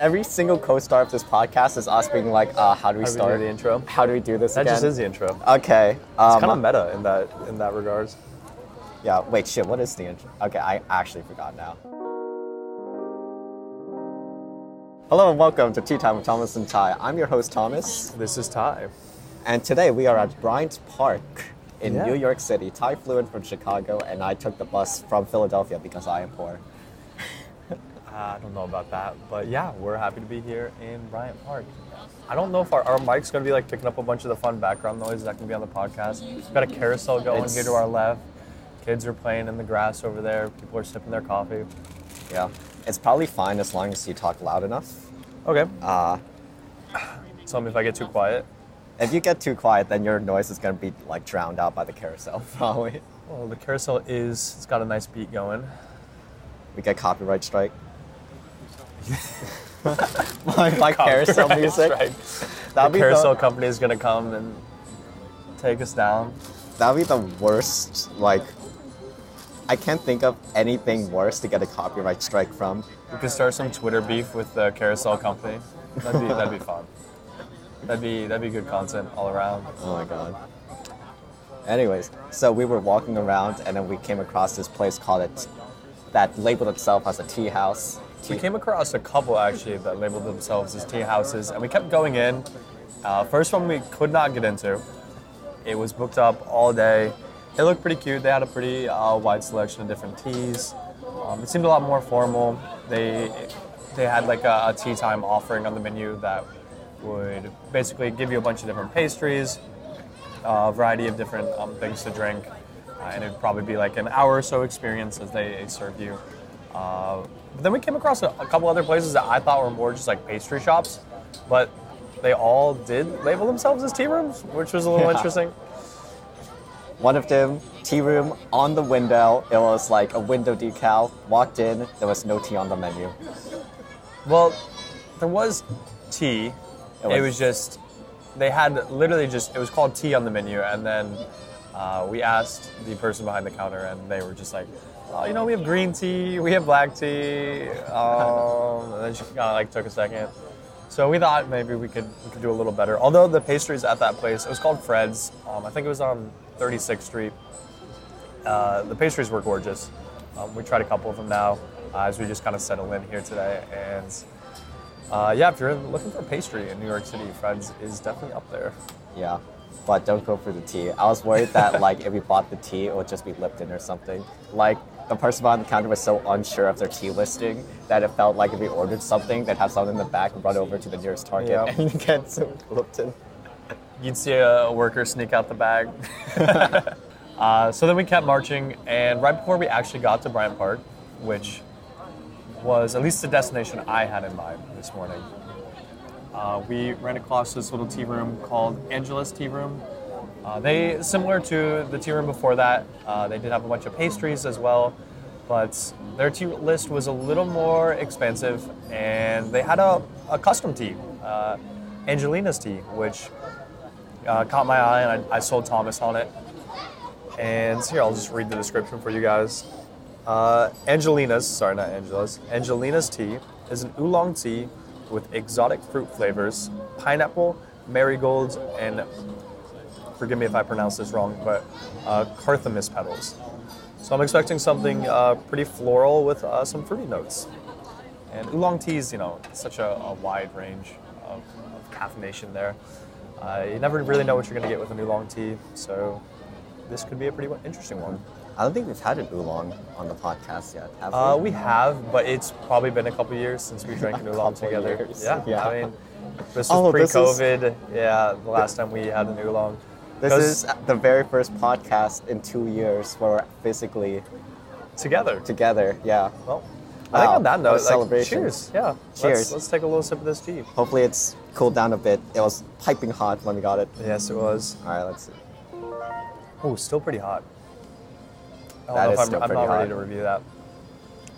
Every single co-star of this podcast is us being like, uh, "How do we How do we do start the intro? How do we do this That again?" just is the intro. Okay. Um, It's kind of meta in that in that regards. yeah. Wait. Shit. What is the intro? Okay. I actually forgot now. Hello and welcome to Tea Time with Thomas and Ty. I'm your host Thomas, This is Ty. and today we are at Bryant Park in Yeah. New York City. Ty flew in from Chicago, and I took the bus from Philadelphia because I am poor. I don't know about that, but yeah, we're happy to be here in Bryant Park. I don't know if our, our mic's gonna be like picking up a bunch of the fun background noise that can be on the podcast. We've got a carousel going It's- here to our left. Kids are playing in the grass over there. People are sipping their coffee. Yeah. It's probably fine as long as you talk loud enough. Okay. Uh, Tell me if I get too quiet. If you get too quiet, then your noise is gonna be like drowned out by the carousel, probably. Well, the carousel is it's got a nice beat going. We get copyright strike. My carousel music. That'd the be carousel the, company is gonna come and take us down. that'd be the worst. Like, I can't think of anything worse to get a copyright strike from. We could start some Twitter beef with the carousel company. That'd be that'd be fun. That'd be that'd be good content all around. Oh my god. Anyways, so we were walking around and then we came across this place called it that labeled itself as a tea house. We came across a couple actually that labeled themselves as tea houses, and we kept going in. Uh, first one we could not get into. It was booked up all day. It looked pretty cute. They had a pretty uh, wide selection of different teas. Um, it seemed a lot more formal. They they had like a, a tea time offering on the menu that would basically give you a bunch of different pastries, a variety of different um, things to drink, uh, and it'd probably be like an hour or so experience as they serve you. Uh, but then we came across a, a couple other places that I thought were more just like pastry shops, but they all did label themselves as tea rooms, which was a little Yeah. interesting. One of them, tea room on the window. It was like a window decal. Walked in, there was no tea on the menu. Well, there was tea. It was- was, just they had literally just it was called tea on the menu, and then uh, we asked the person behind the counter, and they were just like, "Oh, you know, we have green tea, we have black tea." Um, and then she kind of like took a second. So we thought maybe we could we could do a little better. Although the pastries at that place, it was called Fred's. Um, I think it was on 36th Street. Uh, the pastries were gorgeous. Um, we tried a couple of them now uh, as we just kind of settle in here today. And uh, yeah, if you're looking for pastry in New York City, Fred's is definitely up there. Yeah, but don't go for the tea. I was worried that like if we bought the tea, it would just be Lipton or something. Like the person behind the counter was so unsure of their tea listing that it felt like if we ordered something, they'd have someone in the back run over to the nearest Target Yeah. and get some Lipton. You'd see a worker sneak out the bag. uh, so then we kept marching, and right before we actually got to Bryant Park, which was at least the destination I had in mind this morning, uh, we ran across this little tea room called Angela's Tea Room. Uh, they similar to the tea room before that. Uh, they did have a bunch of pastries as well, but their tea list was a little more expensive, and they had a, a custom tea, uh, Angelina's tea, which uh, caught my eye, and I, I sold Thomas on it. And here, I'll just read the description for you guys. Uh, Angelina's, sorry, not Angela's. Angelina's tea is an oolong tea with exotic fruit flavors, pineapple, marigolds, and forgive me if I pronounce this wrong, but uh, carthamus petals. So I'm expecting something uh, pretty floral with uh, some fruity notes. And oolong teas, you know, such a, a wide range of, of caffeination there. Uh, you never really know what you're going to get with an oolong tea, so this could be a pretty interesting one. I don't think we've had an oolong on the podcast yet, have we? Uh, we have, but it's probably been a couple years since we drank an oolong together. Yeah, yeah. I mean, this was Oh, this is- pre-COVID. Yeah, the last time we had an oolong. This is the very first podcast in two years where we're physically together. together. Yeah. Well, I think Wow, on that note, like, celebration. cheers. Yeah. Cheers. Let's, let's take a little sip of this tea. Hopefully it's cooled down a bit. It was piping hot when we got it. Yes, it was. All right, let's see. Oh, still pretty hot. I don't That know is if I'm, still I'm pretty not ready to review that.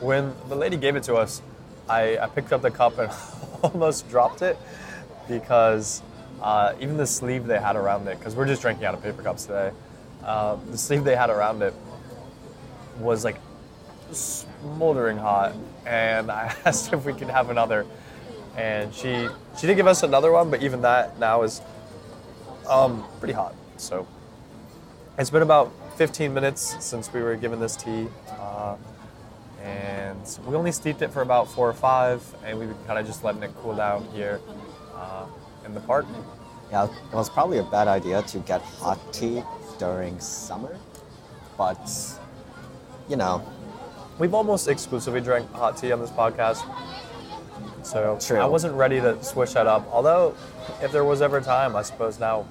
When the lady gave it to us, I, I picked up the cup and almost dropped it because uh, even the sleeve they had around it, because we're just drinking out of paper cups today, uh, the sleeve they had around it was like smoldering hot, and I asked if we could have another. and she she did give us another one, but even that now is um, pretty hot. So it's been about 15 minutes since we were given this tea, uh, and we only steeped it for about four or five, and we've been kind of just letting it cool down here uh, in the park. Yeah, it was probably a bad idea to get hot tea during summer, but you know, We've almost exclusively drank hot tea on this podcast. So True. I wasn't ready to switch that up. Although, if there was ever a time, I suppose now,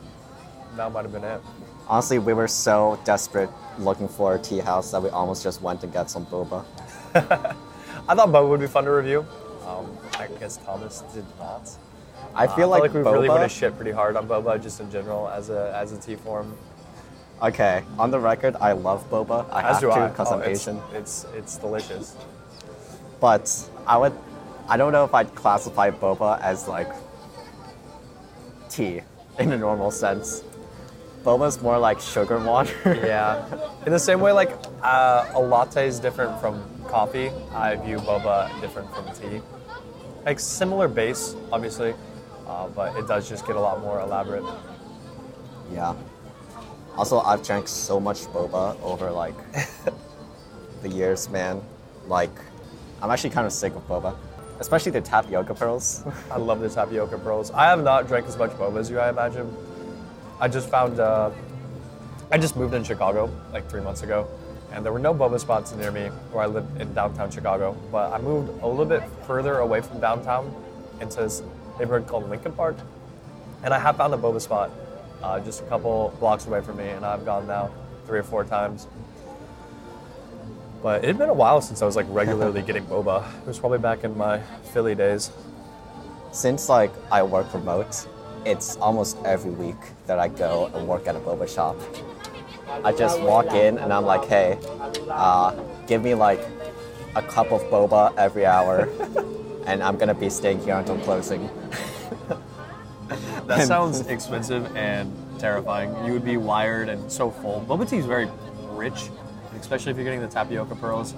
now might have been it. honestly, we were so desperate looking for a tea house that we almost just went and got some boba. I thought boba would be fun to review. Um, I guess Thomas did not. I Uh, feel like, we boba. really would have shit pretty hard on boba just in general as a as a tea form. Okay, on the record, I love boba. I As have do to because Oh, I'm it's, Asian. It's it's delicious. But I would, I don't know if I'd classify boba as like tea in a normal sense. Boba's more like sugar water. Yeah. In the same way, like uh, a latte is different from coffee, I view boba different from tea. Like similar base, obviously, uh, but it does just get a lot more elaborate. yeah. Also, I've drank so much boba over like the years, man. Like, I'm actually kind of sick of boba, especially the tapioca pearls. I love the tapioca pearls. I have not drank as much boba as you, I imagine. I just found, uh, I just moved in Chicago like three months ago, and there were no boba spots near me where I lived in downtown Chicago. But I moved a little bit further away from downtown into this neighborhood called Lincoln Park, and I have found a boba spot uh, just a couple blocks away from me, and I've gone now three or four times. But it had been a while since I was like regularly getting boba. It was probably back in my Philly days. Since like I work remote, it's almost every week that I go and work at a boba shop. I just walk in and I'm like, hey, uh, give me like a cup of boba every hour, and I'm gonna be staying here until closing. That sounds expensive and terrifying. You would be wired and so full. Boba tea is very rich, especially if you're getting the tapioca pearls.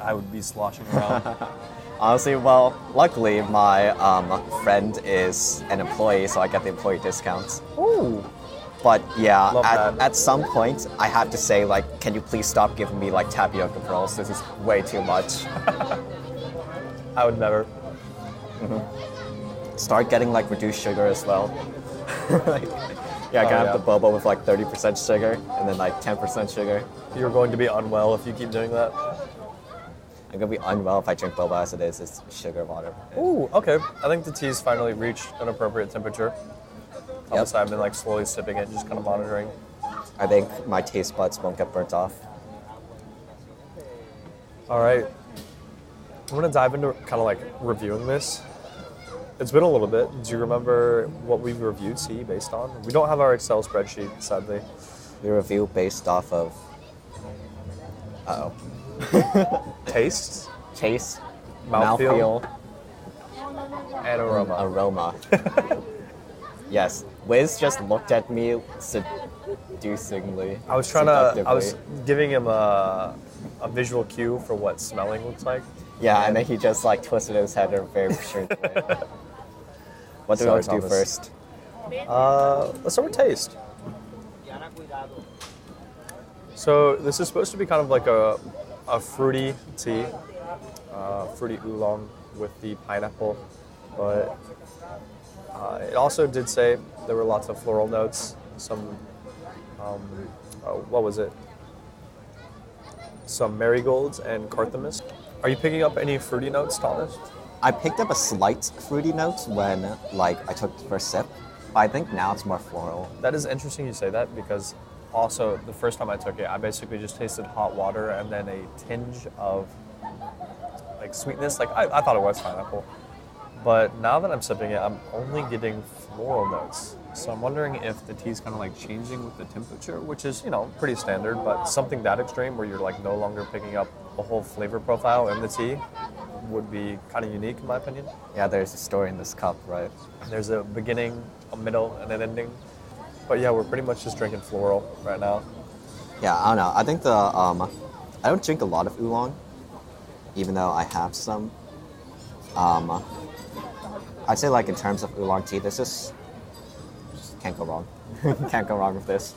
I would be sloshing around. Honestly, well, luckily my um, friend is an employee, so I get the employee discounts. Ooh. But yeah, at, at some point, I have to say, like, can you please stop giving me like tapioca pearls? This is way too much. I would never. Mm-hmm. Start getting like reduced sugar as well. Like, yeah, I Oh, can yeah. have the boba with like 30% sugar and then like 10% sugar. You're going to be unwell if you keep doing that. I'm gonna be unwell if I drink boba as it is. It's sugar water. Ooh, okay. I think the tea's finally reached an appropriate temperature. Thomas, I've been like slowly sipping it, just kind of monitoring. I think my taste buds won't get burnt off. All right. I'm gonna dive into kind of like reviewing this. It's been a little bit. Do you remember what we've reviewed tea based on? We don't have our Excel spreadsheet, sadly. We review based off of. Uh oh. Taste Taste, Mouthfeel. mouthfeel, and aroma. aroma. yes, Wiz just looked at me seducingly. I was trying to. I was giving him a, a visual cue for what smelling looks like. Yeah, and then he just like twisted his head in a very sure way. What do we want to do first? Uh, let's start with taste. So this is supposed to be kind of like a, a fruity tea, uh, fruity oolong with the pineapple, but uh, it also did say there were lots of floral notes, some, um, oh, what was it? Some marigolds and carthamus. Are you picking up any fruity notes, Thomas? I picked up a slight fruity note when like I took the first sip, but I think now it's more floral. That is interesting you say that because also the first time I took it, I basically just tasted hot water and then a tinge of like sweetness. Like I, I thought it was pineapple, but now that I'm sipping it, I'm only getting floral notes. So I'm wondering if the tea is kind of like changing with the temperature, which is you know pretty standard, but something that extreme where you're like no longer picking up a whole flavor profile in the tea would be kind of unique in my opinion. Yeah, there's a story in this cup, right? There's a beginning, a middle, and an ending. But yeah, we're pretty much just drinking floral right now. Yeah, I don't know. I think the um, I don't drink a lot of oolong, even though I have some. Um, I'd say like in terms of oolong tea, this is just can't go wrong. can't go wrong with this.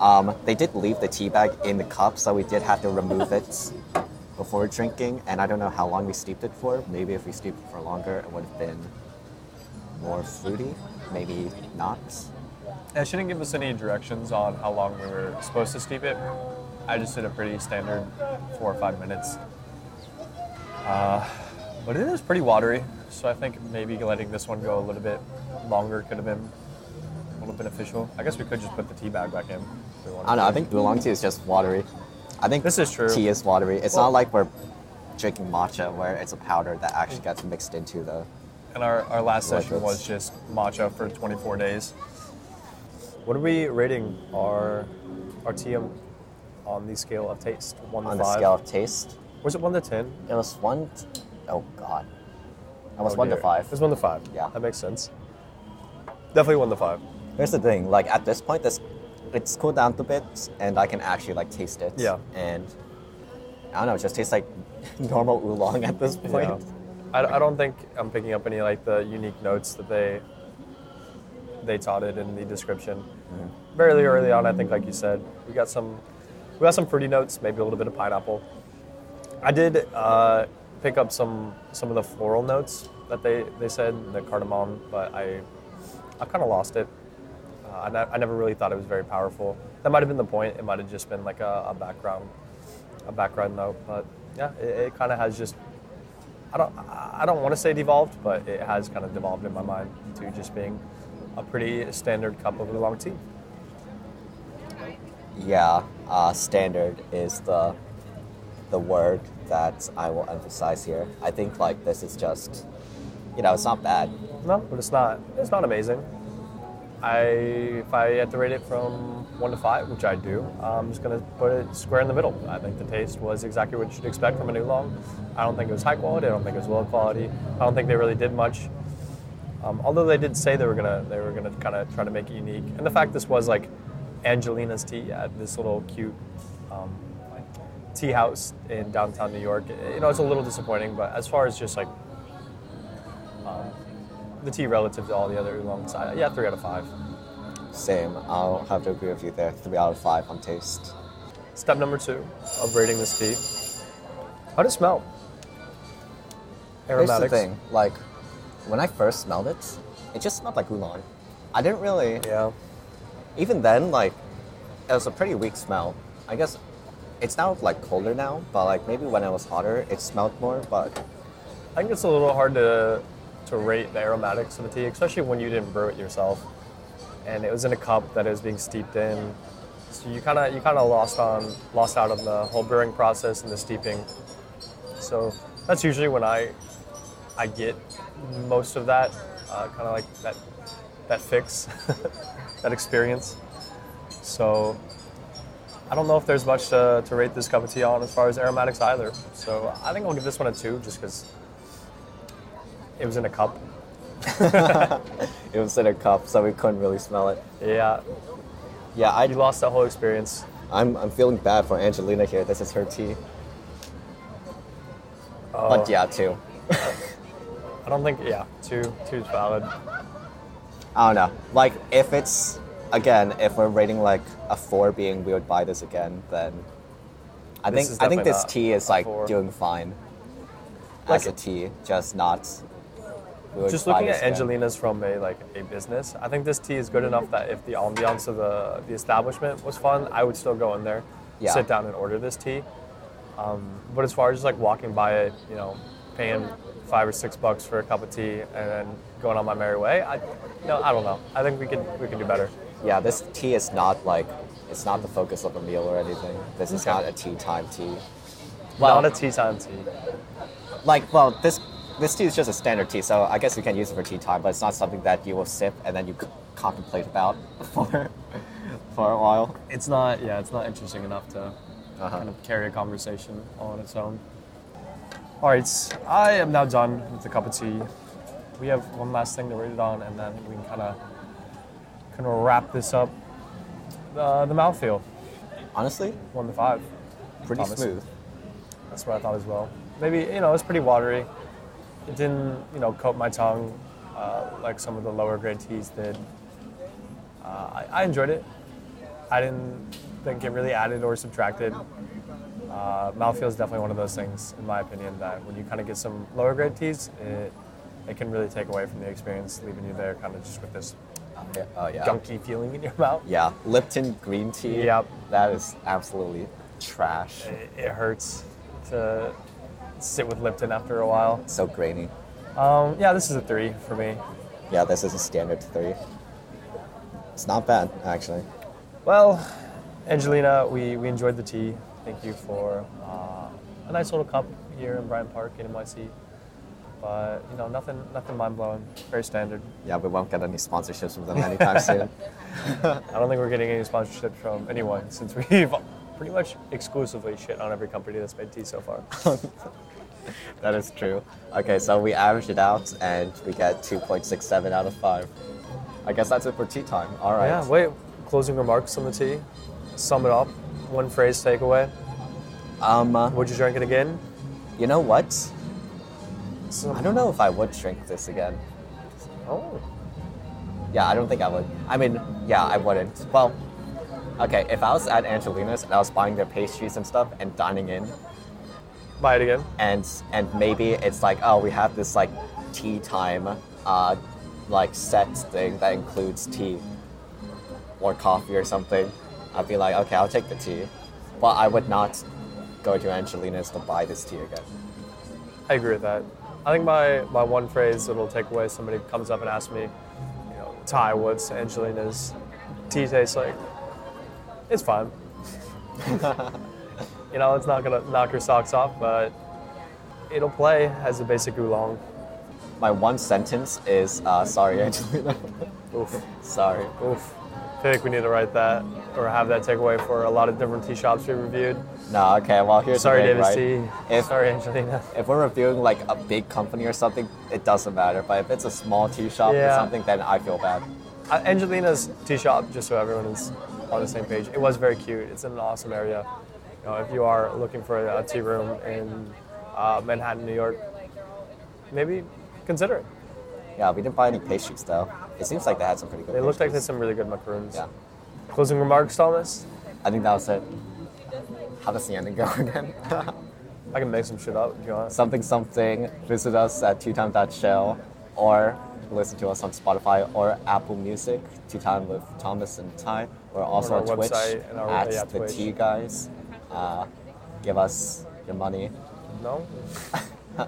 Um, they did leave the tea bag in the cup, so we did have to remove it before drinking. And I don't know how long we steeped it for. Maybe if we steeped it for longer, it would have been more fruity. Maybe not. It shouldn't give us any directions on how long we were supposed to steep it. I just did a pretty standard four or five minutes. Uh, but it is pretty watery, so I think maybe letting this one go a little bit longer could have been a little beneficial. I guess we could just put the tea bag back in. if we I don't know. I think oolong tea is just watery. I think This is true. Tea is watery. It's Well- not like we're drinking matcha where it's a powder that actually gets mixed into the. And our, our last session was just matcha for 24 days. What are we rating our our tea on- the scale of taste? One to On the five. scale of taste, Was it one to ten? it was one. t- oh God. It was Oh, one to five. It was one to five. Yeah. that makes sense. Definitely one to five. Here's the thing. Like at this point, this it's cooled down a bit, and I can actually like taste it. Yeah. And I don't know. It just tastes like normal oolong at this point. Yeah. I, I don't think I'm picking up any like the unique notes that they they taught it in the description. Very early on, I think, like you said, we got some we got some fruity notes, maybe a little bit of pineapple. I did uh, pick up some some of the floral notes that they, they said the cardamom, but I I kind of lost it. Uh, I, ne- I never really thought it was very powerful. That might have been the point. It might have just been like a, a background a background note, but yeah, it, it kind of has just I don't I don't want to say devolved, but it has kind of devolved in my mind to just being a pretty standard cup of oolong tea. Yeah. Uh, standard is the the word that I will emphasize here. I think like this is just, you know, it's not bad. No, but it's not it's not amazing. I if I had to rate it from one to five, which I do, I'm just gonna put it square in the middle. I think the taste was exactly what you'd expect from an oolong. I don't think it was high quality. I don't think it was low quality. I don't think they really did much. Um, although they did say they were gonna they were gonna kind of try to make it unique, and the fact this was like Angelina's tea at this little cute um, tea house in downtown New York, you know, it's a little disappointing. But as far as just like um, the tea relative to all the other oolongs, I, yeah, three out of five. Same. I'll have to agree with you there. Three out of five on taste. Step number two of rating this tea. How does it smell? Here's the thing. Like, when I first smelled it, it just smelled like oolong. I didn't really. Yeah. Even then, like, it was a pretty weak smell. I guess it's now like colder now, but like maybe when it was hotter, it smelled more. But I think it's a little hard to to rate the aromatics of the tea, especially when you didn't brew it yourself, and it was in a cup that it was being steeped in. So you kind of you kind of lost on lost out on the whole brewing process and the steeping. So that's usually when I I get most of that uh, kind of like that that fix that experience. So I don't know if there's much to, to rate this cup of tea on as far as aromatics either. So I think I'll give this one a two just because it was in a cup. it was in a cup, so we couldn't really smell it. Yeah, Yeah, I, you lost that whole experience. I'm, I'm feeling bad for Angelina here. This is her tea. Oh, But yeah, two. I don't think, yeah, two, two is valid. I don't know. Like, if it's, again, if we're rating like a four being we would buy this again, then I This think I think this tea is like four. doing fine Like- as a tea, just not. Just looking at again. Angelina's from a like a business, I think this tea is good enough that if the ambiance of the, the establishment was fun, I would still go in there, Yeah. sit down and order this tea. Um, but as far as just like walking by it, you know, paying five or six bucks for a cup of tea and then going on my merry way, I, know, I don't know. I think we could we could do better. Yeah, this tea is not like it's not the focus of a meal or anything. This is Okay. not a tea time tea. Not a tea time tea. like well, this this tea is just a standard tea, so I guess you can use it for tea time, but it's not something that you will sip and then you c- contemplate about for for a while. It's not, yeah, it's not interesting enough to Uh-huh. kind of carry a conversation on its own. All right, I am now done with the cup of tea. We have one last thing to rate it on, and then we can kind of kind of wrap this up. Uh, the mouthfeel, Honestly, one to five. pretty Thomas. smooth. That's what I thought as well. Maybe you know it's pretty watery. It didn't you know coat my tongue uh, like some of the lower grade teas did. Uh, I, I enjoyed it. I didn't think it really added or subtracted. Uh, mouthfeel is definitely one of those things, in my opinion, that when you kind of get some lower grade teas, it, it can really take away from the experience, leaving you there kind of just with this Yeah, Oh yeah. gunky feeling in your mouth. Yeah, Lipton green tea. Yep. That is absolutely trash. It, it hurts to sit with Lipton after a while. So grainy. Um, yeah, this is a three for me. Yeah, this is a standard three. It's not bad, actually. Well, Angelina, we, we enjoyed the tea. Thank you for uh, a nice little cup here in Bryant Park in NYC. But you know, nothing nothing mind blowing. Very standard. Yeah, we won't get any sponsorships from them anytime soon. I don't think we're getting any sponsorships from anyone since we've pretty much exclusively shit on every company that's made tea so far. That is true. Okay, so we average it out and we get 2.67 out of 5. I guess that's it for tea time. All right. Yeah. Wait. Closing remarks on the tea. Sum it up. One phrase takeaway. Um, uh, Would you drink it again? you know what? Some- I don't know if I would drink this again. Oh. Yeah, I don't think I would. I mean, yeah, I wouldn't. Well, okay, if I was at Angelina's and I was buying their pastries and stuff and dining in, Buy it again. and and maybe it's like, oh, we have this like tea time, uh, like set thing that includes tea or coffee or something. I'd be like, okay, I'll take the tea, but I would not go to Angelina's to buy this tea again. I agree with that. I think my, my one phrase that'll take away somebody comes up and asks me, you know, Ty, what's Angelina's tea taste like? It's fine. you know, it's not gonna knock your socks off, but it'll play as a basic oolong. My one sentence is, uh, sorry, Angelina. Oof. sorry. Oof. I think we need to write that or have that takeaway for a lot of different tea shops we reviewed. No, okay, well, here's Sorry, the thing, Davis right? Tea. If, Sorry, Angelina. if we're reviewing like a big company or something, it doesn't matter. But if it's a small tea shop or something, then I feel bad. Uh, Angelina's tea shop, just so everyone is on the same page, it was very cute. It's in an awesome area. You know, if you are looking for a tea room in uh, Manhattan, New York, maybe consider it. Yeah, we didn't buy any pastries though. It seems like they had some pretty good. They looked like they had some really good macaroons. Yeah, Closing remarks, Thomas? I think that was it. How does the ending go again? I can make some shit up if you want. something something. Visit us at teatime.show or listen to us on Spotify or Apple Music. Tea Time with Thomas and Ty. We're also On on, Twitch our- at yeah, the Twitch. T Guys. Uh, give us your money. No?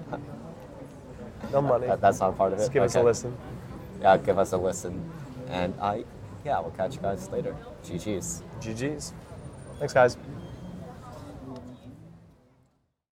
no money. That, that's not part of it. Just give us a listen. Yeah, give us a listen. And I, yeah, we'll catch you guys later. GG's. GG's. Thanks, guys.